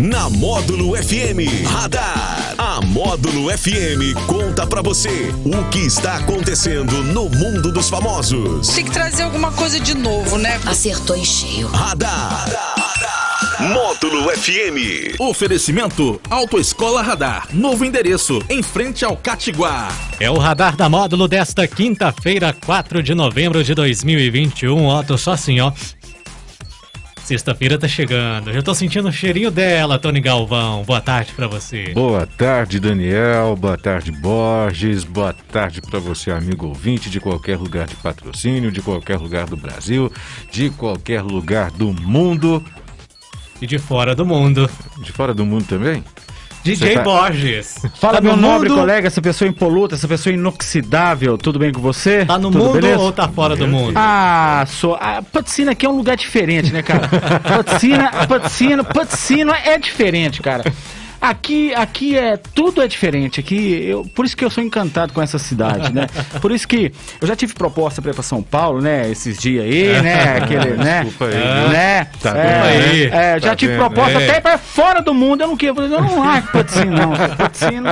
na Módulo FM Radar. A Módulo FM conta pra você o que está acontecendo no mundo dos famosos. Tem que trazer alguma coisa de novo, né? Acertou em cheio. Radar. Módulo FM. Oferecimento Autoescola Radar. Novo endereço, em frente ao Catiguá. É o radar da módulo desta quinta-feira, 4 de novembro de 2021. Ó, tô só assim, ó. Sexta-feira tá chegando. Já tô sentindo o cheirinho dela, Tony Galvão. Boa tarde pra você. Boa tarde, Daniel. Boa tarde, Borges. Boa tarde para você, amigo ouvinte de qualquer lugar de patrocínio, de qualquer lugar do Brasil, de qualquer lugar do mundo. E de fora do mundo. De fora do mundo também? DJ tá- Borges. Fala, Tá meu no nobre mundo? colega, essa pessoa impoluta, essa pessoa inoxidável, tudo bem com você? Tá no Tudo mundo beleza? ou tá fora do mundo? Ah, sou. A Patrocínio aqui é um lugar diferente, né, cara? Patrocínio, Patrocínio, Patrocínio é diferente, cara. Aqui, aqui é tudo é diferente. Aqui, eu, por isso que eu sou encantado com essa cidade, né? Por isso que eu já tive proposta para ir para São Paulo, né? Esses dias aí, né? Aquele, né? Desculpa aí, É, né? Tá é, aí? é, já Tá tive vendo? proposta É. até para fora do mundo. Eu não queria, eu não acho patrocínio, não. Patrocínio,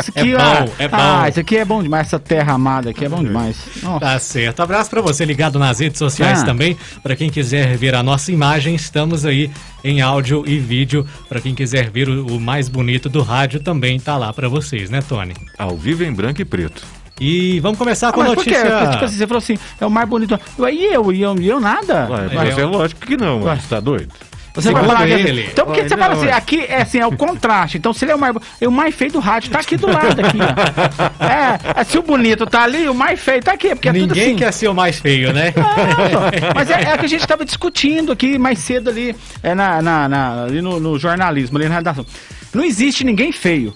isso aqui, É ó. bom, é bom. Ah, isso aqui é bom demais. Essa terra amada aqui é bom demais. Nossa. Tá certo. Abraço pra você ligado nas redes sociais Ah. também. Pra quem quiser ver a nossa imagem, estamos aí em áudio e vídeo. Pra quem quiser ver o, o mais bonito do rádio, também tá lá pra vocês, né, Tony? Ao vivo em branco e preto. E vamos começar Ah, com a mas por quê? notícia. Porque, tipo assim, você falou assim, é o mais bonito. E eu, e eu, e eu nada? Ué, mas é lógico que não, Ué. você tá doido? Você vai Segundo falar ele. Então por que você fala não, assim? ué. Aqui é assim, é o contraste. Então se ele é o mais, é o mais feio do rádio, tá aqui do lado aqui, ó. É, é, se o bonito tá ali, o mais feio tá aqui, porque é tudo Ninguém assim. quer ser o mais feio, né? Não, mas é, é que a gente estava discutindo aqui mais cedo ali, é na, na, na- ali no, no jornalismo, ali na redação. Não existe ninguém feio.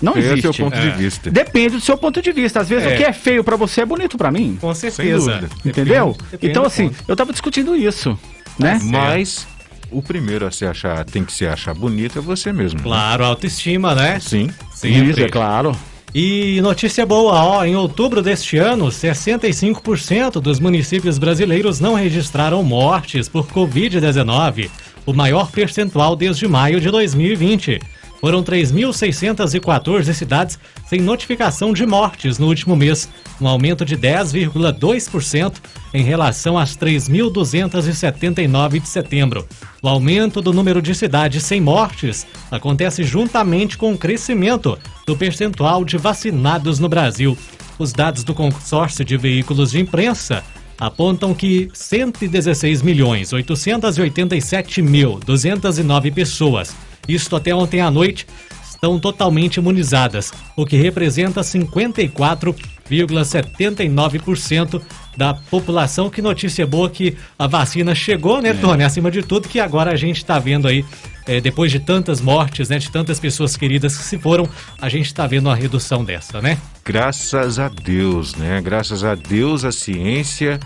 Não Esse existe. é o ponto É. de vista. Depende do seu ponto de vista. Às vezes É. o que é feio pra você é bonito pra mim. Com certeza. Entendeu? Depende então, assim, ponto. eu tava discutindo isso, né? Mas o primeiro a se achar, tem que se achar bonito é você mesmo. né? Claro, autoestima, né? Sim. Sempre. Isso, é claro. E notícia boa, ó, em outubro deste ano, 65% dos municípios brasileiros não registraram mortes por Covid-19, o maior percentual desde maio de 2020. Foram 3.614 cidades sem notificação de mortes no último mês, um aumento de 10,2% em relação às 3.279 de setembro. O aumento do número de cidades sem mortes acontece juntamente com o crescimento do percentual de vacinados no Brasil. Os dados do consórcio de veículos de imprensa apontam que 116 milhões 887 mil 209 pessoas, isto até ontem à noite, estão totalmente imunizadas, o que representa 54,79% da população. Que notícia boa que a vacina chegou, né, Tony? Acima de tudo, que agora a gente está vendo aí, eh, depois de tantas mortes, né, de tantas pessoas queridas que se foram, a gente está vendo uma redução dessa, né? Graças a Deus, né? Graças a Deus a ciência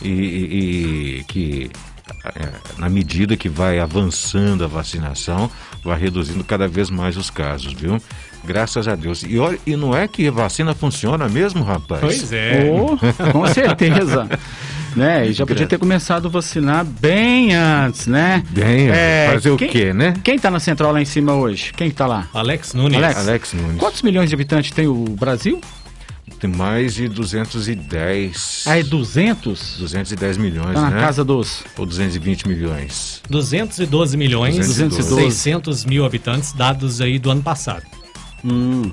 e, e- e que é, na medida que vai avançando a vacinação, vai reduzindo cada vez mais os casos, viu? Graças a Deus. E, olha, e não é que a vacina funciona mesmo, rapaz? Pois é. Oh, com certeza. né? E já podia ter começado a vacinar bem antes, né? Bem, É, fazer quem- o quê, né? Quem tá na central lá em cima hoje? Quem que tá lá? Alex Nunes. Alex. Alex Nunes. Quantos milhões de habitantes tem o Brasil? Tem mais de 210. Ah, é 200? 210 milhões, Tá na né? casa dos... Ou 220 milhões. 212 milhões, 212. 600 mil habitantes, dados aí do ano passado. Hum.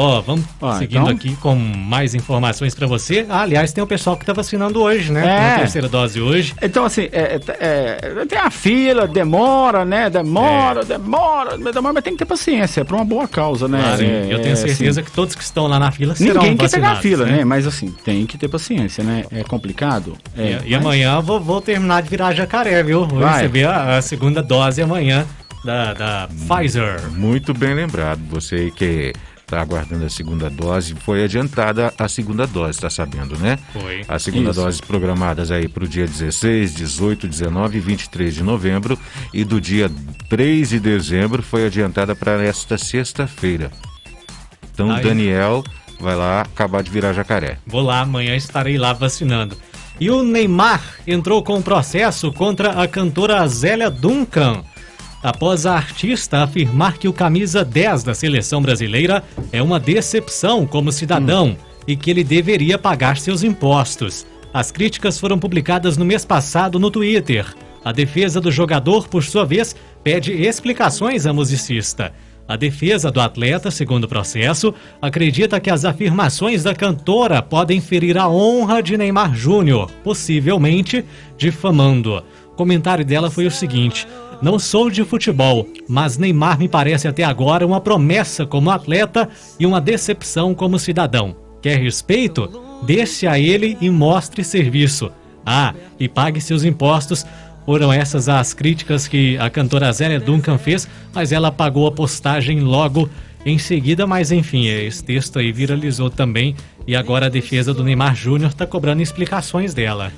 Ó, vamos Ó, seguindo então- aqui com mais informações pra você. Ah, aliás, tem o pessoal que tá vacinando hoje, né? É. Com a terceira dose hoje. Então, assim, é, é, é, tem a fila, demora, né? Demora, demora, demora, mas tem que ter paciência, é pra uma boa causa, né? Claro, É, eu tenho é, certeza assim, que todos que estão lá na fila serão Ninguém quer pegar a fila, né? Mas assim, tem que ter paciência, né? É complicado. E, É, e mas- amanhã eu vou, vou terminar de virar jacaré, viu? Vou Vai. receber a, a segunda dose amanhã da, da Pfizer. Muito bem lembrado. Você que está aguardando a segunda dose, foi adiantada a segunda dose, está sabendo, né? Foi. A segunda Isso. dose programadas aí para o dia 16, 18, 19 e 23 de novembro e do dia 3 de dezembro foi adiantada para esta sexta-feira. Então, Aí. Daniel vai lá acabar de virar jacaré. Vou lá, amanhã estarei lá vacinando. E o Neymar entrou com processo contra a cantora Zélia Duncan após a artista afirmar que o camisa 10 da seleção brasileira é uma decepção como cidadão e que ele deveria pagar seus impostos. As críticas foram publicadas no mês passado no Twitter. A defesa do jogador, por sua vez, pede explicações à musicista. A defesa do atleta, segundo o processo, acredita que as afirmações da cantora podem ferir a honra de Neymar Júnior, possivelmente difamando. O comentário dela foi o seguinte: Não sou de futebol, mas Neymar me parece até agora uma promessa como atleta e uma decepção como cidadão. Quer respeito? Deixe a ele e mostre serviço. Ah, e pague seus impostos foram essas as críticas que a cantora Zélia Duncan fez, mas ela apagou a postagem logo em seguida. Mas enfim, esse texto aí viralizou também e agora a defesa do Neymar Júnior está cobrando explicações dela.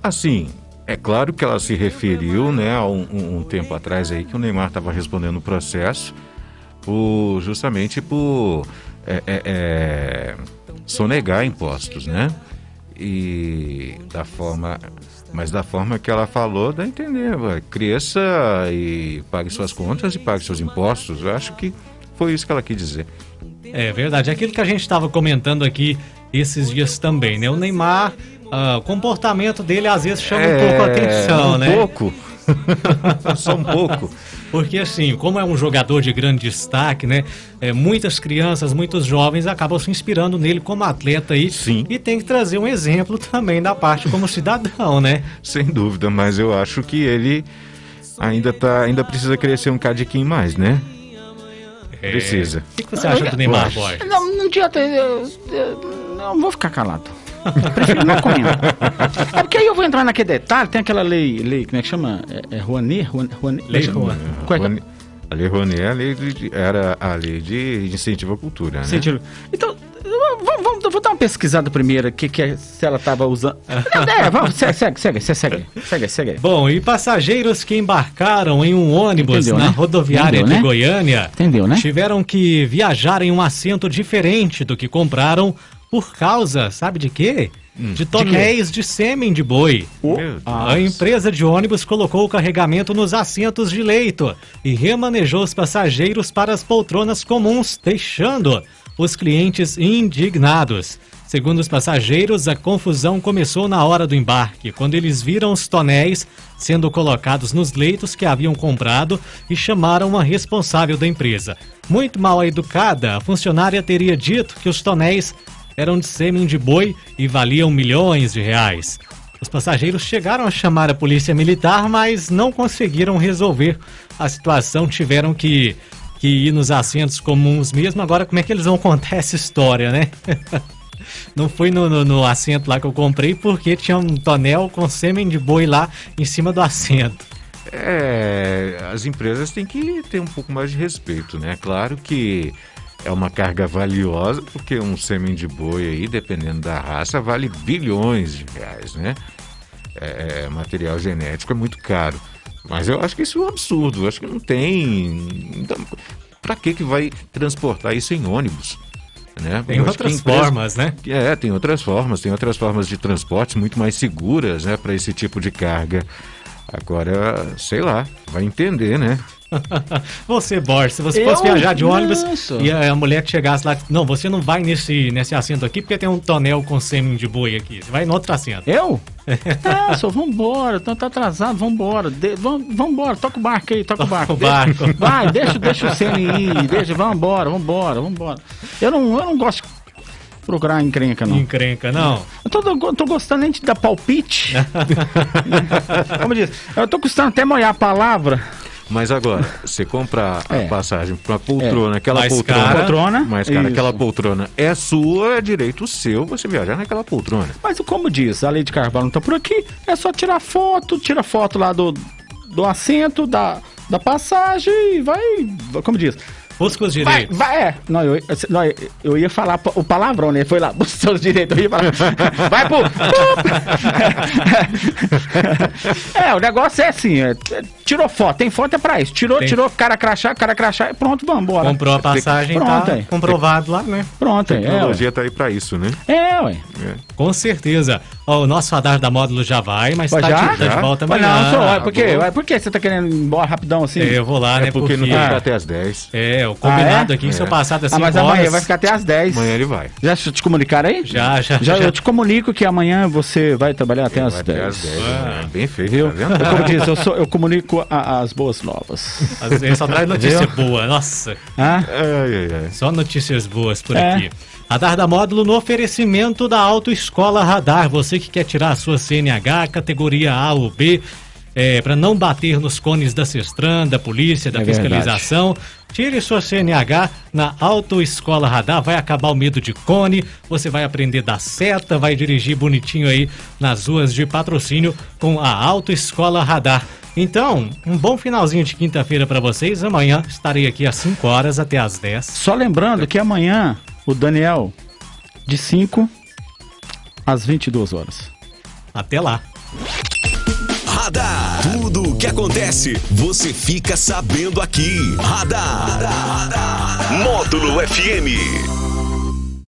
Assim, é claro que ela se referiu, né, a um, um tempo atrás aí que o Neymar estava respondendo o processo por, justamente por é, é, é, sonegar impostos, né? E da forma mas da forma que ela falou, dá a entender. Cresça e pague suas contas e pague seus impostos. Eu acho que foi isso que ela quis dizer. É verdade. É aquilo que a gente estava comentando aqui esses dias também, né? O Neymar, uh, o comportamento dele às vezes chama é, um pouco a atenção, um né? Um pouco. Só um pouco. Porque assim, como é um jogador de grande destaque, né? É, muitas crianças, muitos jovens acabam se inspirando nele como atleta aí. Sim. E tem que trazer um exemplo também da parte como cidadão, né? Sem dúvida, mas eu acho que ele ainda tá, ainda precisa crescer um cadiquinho mais, né? É. Precisa. O que, você acha do Neymar, Borges? Não, não adianta. Eu, eu, não vou ficar calado. Prefiro não comentar. É porque aí eu vou entrar naquele detalhe, tem aquela lei, lei como é que chama? É, é Rouanet? Rouanet? Lei Rouanet. Qual é que- A Lei Rouanet é a lei de- era a lei de incentivo à cultura, né? Sentido. Então, vamos, vamos, vou dar uma pesquisada primeiro, que, que é- se ela estava usando. é, vamos, segue, segue, segue, segue, segue, segue, segue. Bom, e passageiros que embarcaram em um ônibus Entendeu, na né? rodoviária Entendeu, de né? Goiânia Entendeu, né? tiveram que viajar em um assento diferente do que compraram por causa, sabe de quê? De tonéis de, sêmen de boi. Deus. A empresa de ônibus colocou o carregamento nos assentos de leito e remanejou os passageiros para as poltronas comuns, deixando os clientes indignados. Segundo os passageiros, a confusão começou na hora do embarque, quando eles viram os tonéis sendo colocados nos leitos que haviam comprado e chamaram uma responsável da empresa. Muito mal educada, a funcionária teria dito que os tonéis eram de sêmen de boi e valiam milhões de reais. Os passageiros chegaram a chamar a polícia militar, mas não conseguiram resolver a situação, tiveram que, que ir nos assentos comuns mesmo. Agora, como é que eles vão contar essa história, né? Não fui no, no, no assento lá que eu comprei porque tinha um tonel com sêmen de boi lá em cima do assento. É, as empresas têm que ter um pouco mais de respeito, né? Claro que é uma carga valiosa, porque um sêmen de boi aí, dependendo da raça, vale bilhões de reais, né? É, material genético é muito caro. Mas eu acho que isso é um absurdo. Eu acho que não tem. Então, pra que que vai transportar isso em ônibus? Né? Tem Eu outras empresa- formas, né? É, tem outras formas, tem outras formas de transporte muito mais seguras, né, para esse tipo de carga. Agora, sei lá, vai entender, né? Você, Borges, se você Eu? fosse viajar de ônibus Nossa. e a mulher que chegasse lá, não, você não vai nesse, nesse assento aqui porque tem um tonel com sêmen de boi aqui. Você vai no outro assento. Eu? Não, só vambora, tá, tá atrasado, vambora. De, vam, vambora, toca o barco aí, toca o barco. o barco. Vai, deixa, deixa o Sene ir, deixa, vambora, vambora, vambora. Eu não, eu não gosto de procurar encrenca, não. Encrenca, não. Eu tô, eu tô gostando nem de dar palpite. Como diz, eu tô gostando até molhar a palavra. Mas agora, você comprar É. a passagem para poltrona, aquela Mais poltrona, cara. Poltrona. mais cara, Isso. aquela poltrona é sua, é direito seu você viajar naquela poltrona. Mas como diz, a lei de Carvalho não tá por aqui, é só tirar foto, tira foto lá do, do assento, da, da passagem e vai, como diz, Busca os vai, direitos. vai, é. Não, eu, não, eu ia falar o palavrão, né? Foi lá, os seus direitos, eu ia falar, vai pro... é, o negócio é assim, é, é, tirou foto, tem foto é pra isso, tirou, Tem. tirou, cara crachá, cara crachá, e pronto, vamos embora. Comprou a passagem, Pronto, tá aí. comprovado lá, né? Pronto, A é, ué. tecnologia tá aí para isso, né? É, ué. É. Com certeza. Ó, o nosso radar da módulo já vai, mas Vai tá, já? De, tá de Já? volta Mas amanhã. não, só, ué, por quê? Ué, por que você tá querendo ir embora rapidão assim? É, eu vou lá, É né? porque não tem que ficar até as 10. É, o combinado Ah, é? aqui, se eu É. passar das ah, 5 mas horas... amanhã vai ficar até às 10. Amanhã ele vai. Já te comunicaram aí? Já, já, Já, já. eu te comunico que amanhã você vai trabalhar até às vai até 10. às 10. Ah. né? Bem feito, Viu? tá vendo? Como diz, eu, sou- eu comunico a- as boas novas. Às vezes só traz notícia boa, nossa. Hã? Ai, ai, ai. Só notícias boas por É. aqui. Radar da Módulo no oferecimento da Autoescola Radar. Você que quer tirar a sua CNH, categoria A ou B, para não bater nos cones da Sestran, da polícia, da É fiscalização. Tire sua CNH na Autoescola Radar, vai acabar o medo de cone, você vai aprender da seta, vai dirigir bonitinho aí nas ruas de patrocínio com a Autoescola Radar. Então, um bom finalzinho de quinta-feira para vocês. Amanhã estarei aqui às 5 horas até às 10. Só lembrando que amanhã o Daniel, de 5 às 22 horas. Até lá. Radar. Tudo o que acontece, você fica sabendo aqui. Radar. Módulo FM.